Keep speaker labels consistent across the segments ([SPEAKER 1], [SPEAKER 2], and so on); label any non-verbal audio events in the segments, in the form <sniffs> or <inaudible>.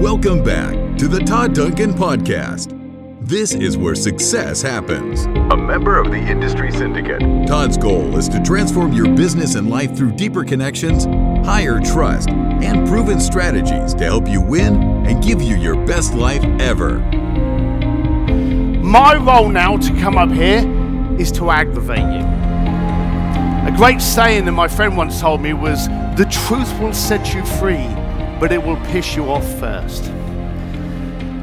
[SPEAKER 1] Welcome back to the Todd Duncan Podcast. This is where success happens.
[SPEAKER 2] A member of the Industry Syndicate.
[SPEAKER 1] Todd's goal is to transform your business and life through deeper connections, higher trust, and proven strategies to help you win and give you your best life ever.
[SPEAKER 3] My role now to come up here is to aggravate you. A great saying that my friend once told me was the truth will set you free, but it will piss you off first.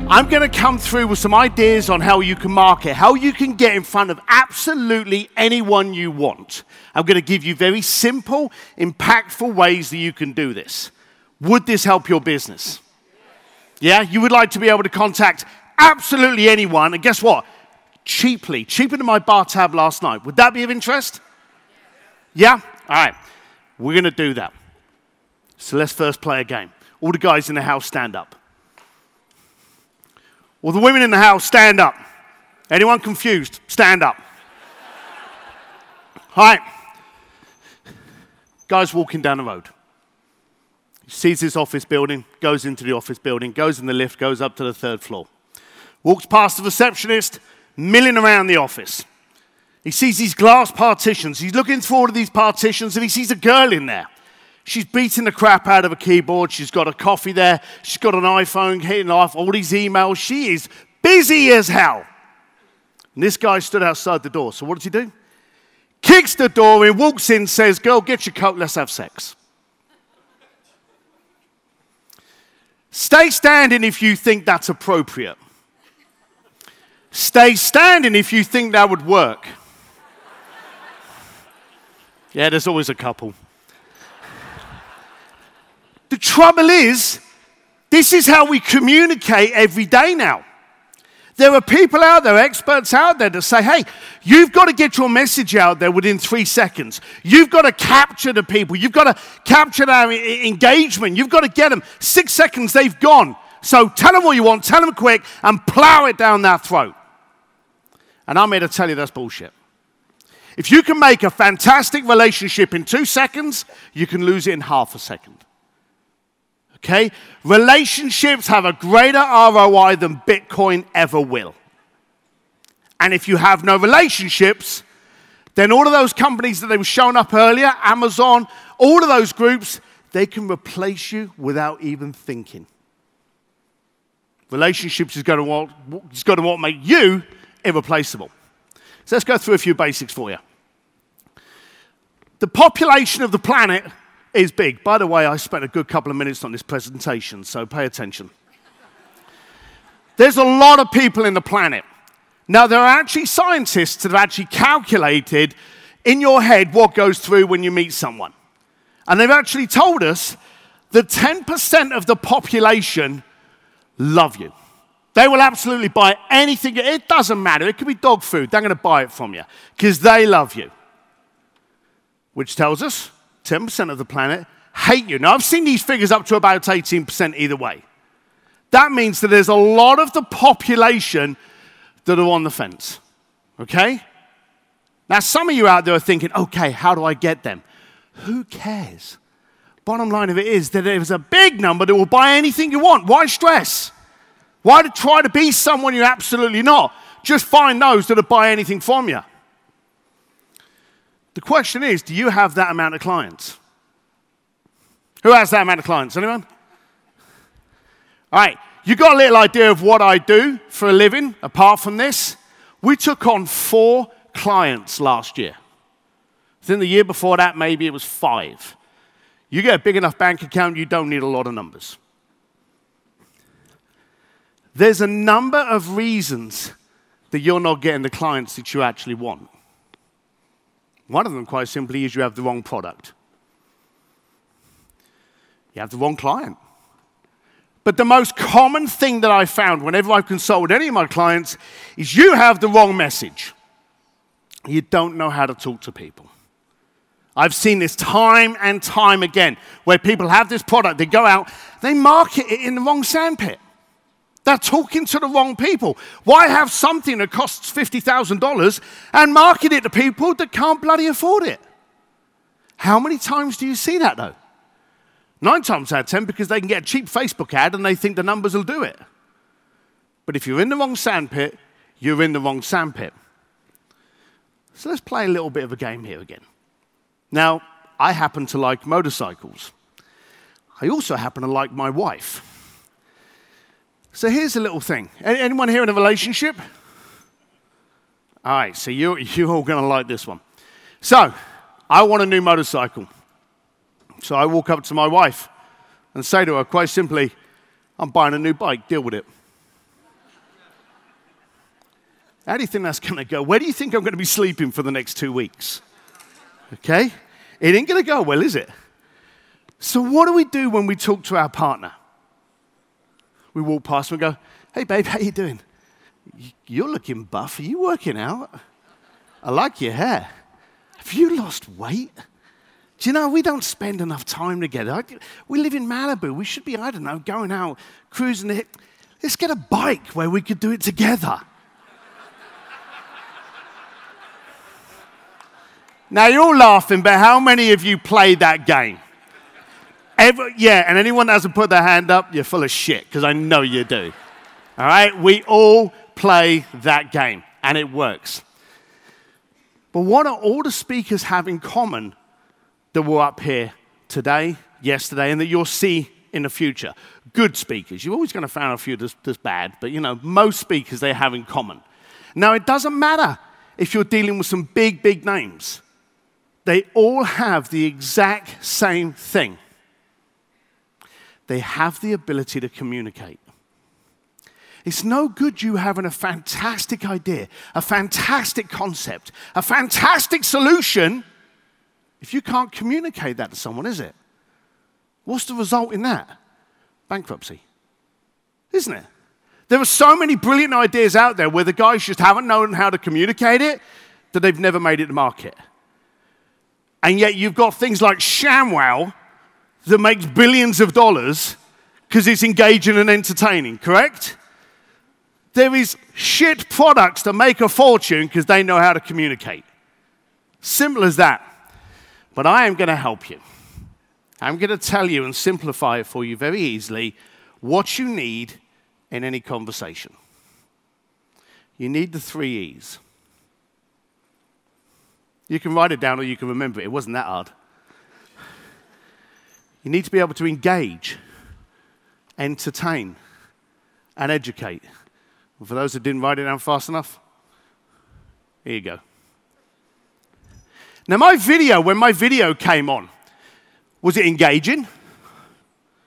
[SPEAKER 3] I'm going to come through with some ideas on how you can market, how you can get in front of absolutely anyone you want. I'm going to give you very simple, impactful ways that you can do this. Would this help your business? Yeah, you would like to be able to contact absolutely anyone, and guess what? Cheaply, cheaper than my bar tab last night. Would that be of interest? Yeah? All right. We're going to do that. So let's first play a game. All the guys in the house stand up. All the women in the house stand up. Anyone confused? Stand up. <laughs> Right. Guy's walking down the road. He sees this office building, goes into the office building, goes in the lift, goes up to the third floor. Walks past the receptionist, milling around the office. He sees these glass partitions. He's looking through all of these partitions and he sees a girl in there. She's beating the crap out of a keyboard. She's got a coffee there. She's got an iPhone hitting off all these emails. She is busy as hell. And this guy stood outside the door. So what does he do? Kicks the door in, walks in, says, Girl, get your coat, let's have sex. Stay standing if you think that's appropriate. Stay standing if you think that would work. Yeah, there's always a couple. The trouble is, this is how we communicate every day now. There are people out there, experts out there that say, hey, you've got to get your message out there within three seconds. You've got to capture the people. You've got to capture their engagement. You've got to get them. Six seconds, they've gone. So tell them what you want, tell them quick, and plow it down their throat. And I'm here to tell you that's bullshit. If you can make a fantastic relationship in two seconds, you can lose it in half a second. Okay? Relationships have a greater ROI than Bitcoin ever will. And if you have no relationships, then all of those companies that they were showing up earlier, Amazon, all of those groups, they can replace you without even thinking. Relationships is going to want, is going to to make you irreplaceable. So let's go through a few basics for you. The population of the planet is big. By the way, I spent a good couple of minutes on this presentation, so pay attention. There's a lot of people in the planet. Now, there are actually scientists that have actually calculated in your head what goes through when you meet someone. And they've actually told us that 10% of the population love you. They will absolutely buy anything. It doesn't matter. It could be dog food. They're going to buy it from you because they love you. Which tells us 10% of the planet hate you. Now, I've seen these figures up to about 18% either way. That means that there's a lot of the population that are on the fence. Okay? Now, some of you out there are thinking, okay, how do I get them? Who cares? Bottom line of it is that there's a big number that will buy anything you want. Why stress? Why to try to be someone you're absolutely not? Just find those that'll buy anything from you. The question is do you have that amount of clients? Who has that amount of clients? Anyone? All right, you got a little idea of what I do for a living apart from this? We took on four clients last year. I think the year before that, maybe it was five. You get a big enough bank account, you don't need a lot of numbers. There's a number of reasons that you're not getting the clients that you actually want. One of them, quite simply, is you have the wrong product. You have the wrong client. But the most common thing that I found whenever I've consulted any of my clients is you have the wrong message. You don't know how to talk to people. I've seen this time and time again where people have this product, they go out, they market it in the wrong sandpit. They're talking to the wrong people. Why have something that costs $50,000 and market it to people that can't bloody afford it? How many times do you see that though? Nine times out of ten because they can get a cheap Facebook ad and they think the numbers will do it. But if you're in the wrong sandpit, you're in the wrong sandpit. So let's play a little bit of a game here again. Now, I happen to like motorcycles. I also happen to like my wife. So here's a little thing. Anyone here in a relationship? All right, so you, <laughs> you're all going to like this one. So, I want a new motorcycle. So I walk up to my wife and say to her quite simply, I'm buying a new bike, deal with it. How do you think that's going to go? Where do you think I'm going to be sleeping for the next two weeks? Okay? It ain't going to go well, is it? So, what do we do when we talk to our partner? We walk past them and go, Hey, babe, how you doing? You're looking buff. Are you working out? I like your hair. Have you lost weight? Do you know, we don't spend enough time together. We live in Malibu. We should be, I don't know, going out, cruising. It. Let's get a bike where we could do it together. now, you're laughing, but how many of you played that game? Ever, yeah, and anyone that hasn't put their hand up, you're full of shit, because I know you do. All right? We all play that game, and it works. But what do all the speakers have in common that were up here today, yesterday, and that you'll see in the future. Good speakers. You're always going to find a few that's, that's bad, but you know, most speakers they have in common. Now, it doesn't matter if you're dealing with some big, big names, they all have the exact same thing. They have the ability to communicate. It's no good you having a fantastic idea, a fantastic concept, a fantastic solution if you can't communicate that to someone, is it? What's the result in that? Bankruptcy. Isn't it? There are so many brilliant ideas out there where the guys just haven't known how to communicate it that they've never made it to market. And yet you've got things like ShamWow that makes billions of dollars because it's engaging and entertaining, correct? There is shit products that make a fortune because they know how to communicate. Simple as that. But I am going to help you. I'm going to tell you and simplify it for you very easily what you need in any conversation. You need the three E's. You can write it down or you can remember it. It wasn't that hard. You need to be able to engage, entertain, and educate. And for those that didn't write it down fast enough, here you go. Now, my video, when my video came on, was it engaging?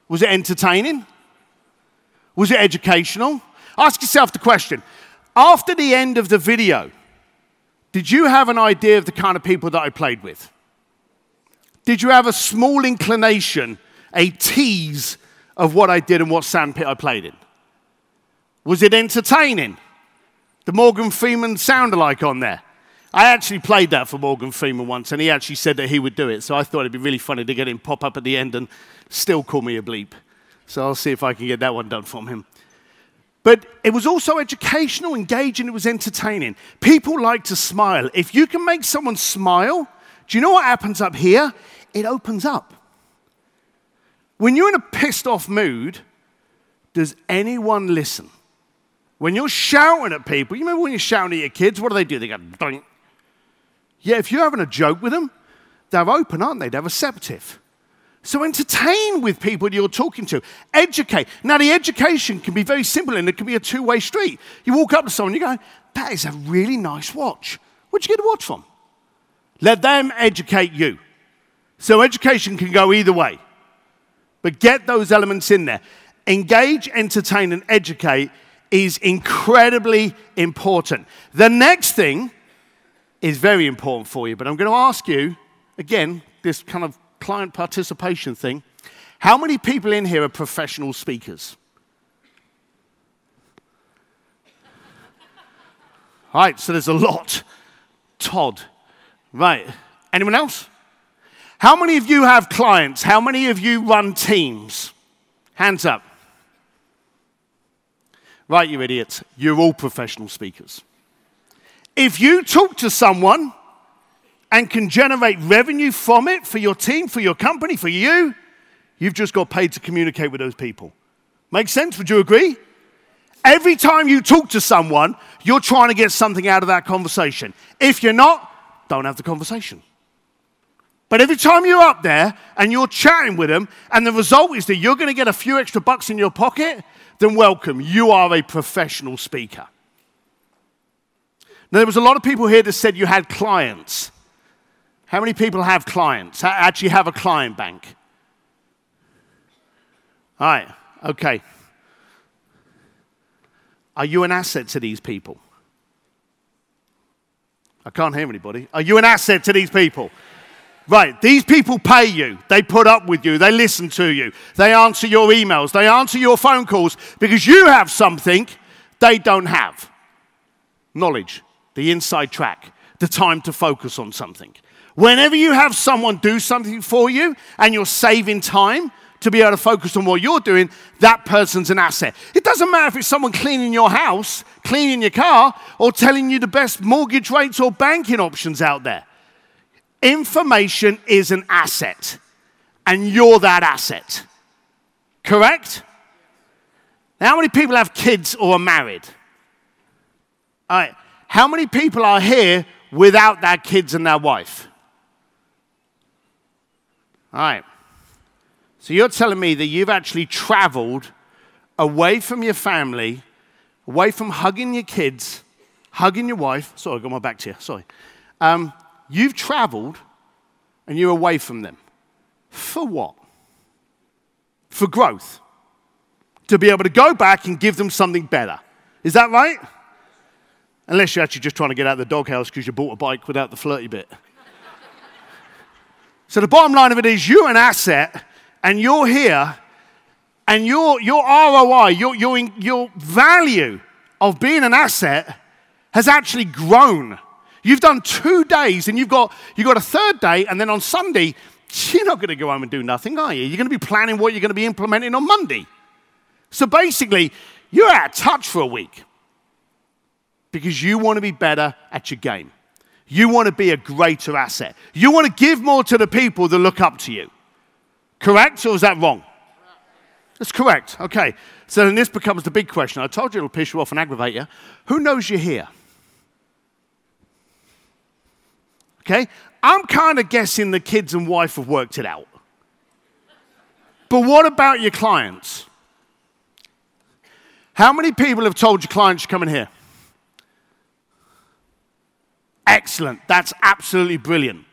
[SPEAKER 3] Was it entertaining? Was it educational? Ask yourself the question after the end of the video, did you have an idea of the kind of people that I played with? Did you have a small inclination, a tease of what I did and what sandpit I played in? Was it entertaining? The Morgan Freeman sound alike on there. I actually played that for Morgan Freeman once, and he actually said that he would do it. So I thought it'd be really funny to get him pop up at the end and still call me a bleep. So I'll see if I can get that one done from him. But it was also educational, engaging, it was entertaining. People like to smile. If you can make someone smile, do you know what happens up here? It opens up. When you're in a pissed off mood, does anyone listen? When you're shouting at people, you remember when you're shouting at your kids, what do they do? They go, Doink. Yeah, if you're having a joke with them, they're open, aren't they? They're receptive. So entertain with people you're talking to. Educate. Now, the education can be very simple and it can be a two way street. You walk up to someone, you go, that is a really nice watch. Where'd you get a watch from? Let them educate you. So education can go either way. But get those elements in there. Engage, entertain, and educate is incredibly important. The next thing is very important for you. But I'm going to ask you, again, this kind of client participation thing. How many people in here are professional speakers? Right, so there's a lot. Todd. Right. Anyone else? How many of you have clients? How many of you run teams? Hands up. Right, you idiots. You're all professional speakers. If you talk to someone and can generate revenue from it for your team, for your company, for you, You've just got paid to communicate with those people. Make sense? Would you agree? Every time you talk to someone, you're trying to get something out of that conversation. If you're not, don't have the conversation. But every time you're up there and you're chatting with them, and the result is that you're going to get a few extra bucks in your pocket, then welcome. You are a professional speaker. Now, there was a lot of people here that said you had clients. How many people have clients? Actually, have a client bank? All right, okay. Are you an asset to these people? I can't hear anybody. Are you an asset to these people? Right, these people pay you. They put up with you. They listen to you. They answer your emails. They answer your phone calls because you have something they don't have knowledge, the inside track, the time to focus on something. Whenever you have someone do something for you and you're saving time, to be able to focus on what you're doing, that person's an asset. It doesn't matter if it's someone cleaning your house, cleaning your car, or telling you the best mortgage rates or banking options out there. Information is an asset, and you're that asset. Correct? Now, how many people have kids or are married? All right. How many people are here without their kids and their wife? All right. So you're telling me that you've actually traveled away from your family, away from hugging your kids, hugging your wife. Sorry, I got my back to you. Sorry. Um, you've traveled and you're away from them. For what? For growth. To be able to go back and give them something better. Is that right? Unless you're actually just trying to get out of the doghouse because you bought a bike without the flirty bit. <laughs> so the bottom line of it is you're an asset and you're here, and your, your ROI, your, your, your value of being an asset has actually grown. You've done two days, and you've got, you've got a third day, and then on Sunday, you're not going to go home and do nothing, are you? You're going to be planning what you're going to be implementing on Monday. So basically, you're out of touch for a week because you want to be better at your game. You want to be a greater asset. You want to give more to the people that look up to you. Correct or is that wrong? That's correct. Okay. So then this becomes the big question. I told you it'll piss you off and aggravate you. Who knows you're here? Okay. I'm kind of guessing the kids and wife have worked it out. But what about your clients? How many people have told your clients to come in here? Excellent. That's absolutely brilliant.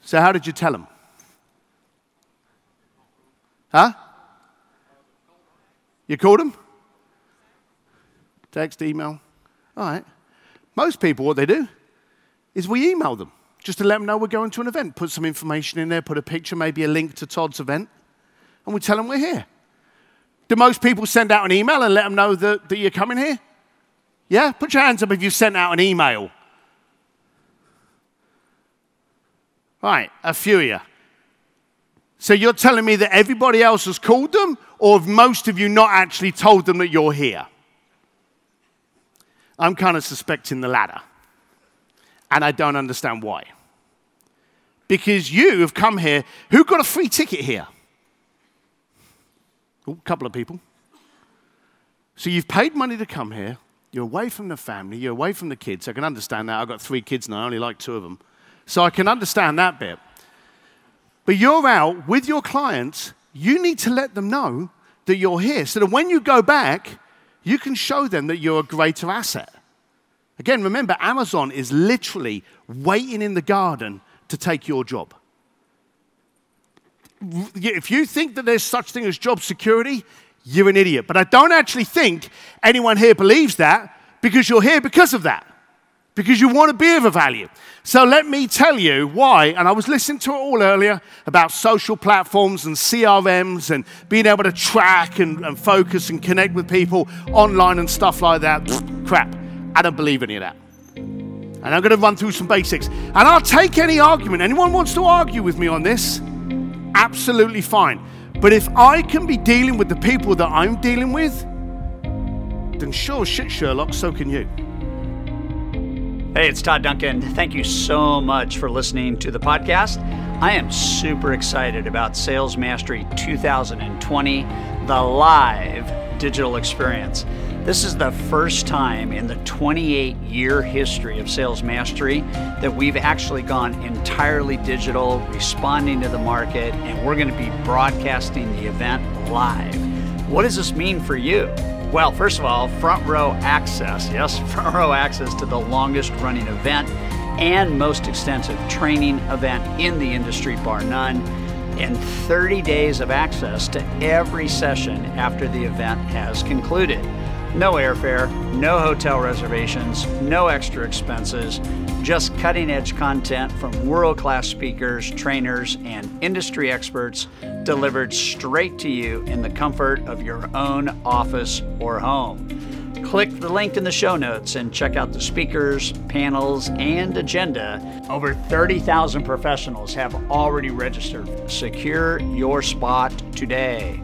[SPEAKER 3] So, how did you tell them? Huh? You called them? Text, email? All right. Most people, what they do is we email them just to let them know we're going to an event. Put some information in there, put a picture, maybe a link to Todd's event, and we tell them we're here. Do most people send out an email and let them know that, that you're coming here? Yeah? Put your hands up if you sent out an email Right, a few of you. So you're telling me that everybody else has called them, or have most of you not actually told them that you're here? I'm kind of suspecting the latter. And I don't understand why. Because you have come here, who got a free ticket here? a couple of people. So you've paid money to come here. You're away from the family. You're away from the kids. I can understand that. I've got three kids and I only like two of them. So I can understand that bit. But you're out with your clients, you need to let them know that you're here so that when you go back, you can show them that you're a greater asset. Again, remember, Amazon is literally waiting in the garden to take your job. If you think that there's such thing as job security, you're an idiot. But I don't actually think anyone here believes that because you're here because of that because you want to be of a value. So let me tell you why. And I was listening to it all earlier about social platforms and CRMs and being able to track and, and focus and connect with people online and stuff like that. <sniffs> Crap. I don't believe any of that. And I'm going to run through some basics. And I'll take any argument. Anyone wants to argue with me on this? Absolutely fine. But if I can be dealing with the people that I'm dealing with, then sure shit, Sherlock, so can you.
[SPEAKER 4] Hey, it's Todd Duncan. Thank you so much for listening to the podcast. I am super excited about Sales Mastery 2020, the live digital experience. This is the first time in the 28 year history of Sales Mastery that we've actually gone entirely digital, responding to the market, and we're going to be broadcasting the event live. What does this mean for you? Well, first of all, front row access, yes, <laughs> front row access to the longest running event and most extensive training event in the industry, bar none, and 30 days of access to every session after the event has concluded. No airfare, no hotel reservations, no extra expenses, just cutting edge content from world class speakers, trainers, and industry experts delivered straight to you in the comfort of your own office or home. Click the link in the show notes and check out the speakers, panels, and agenda. Over 30,000 professionals have already registered. Secure your spot today.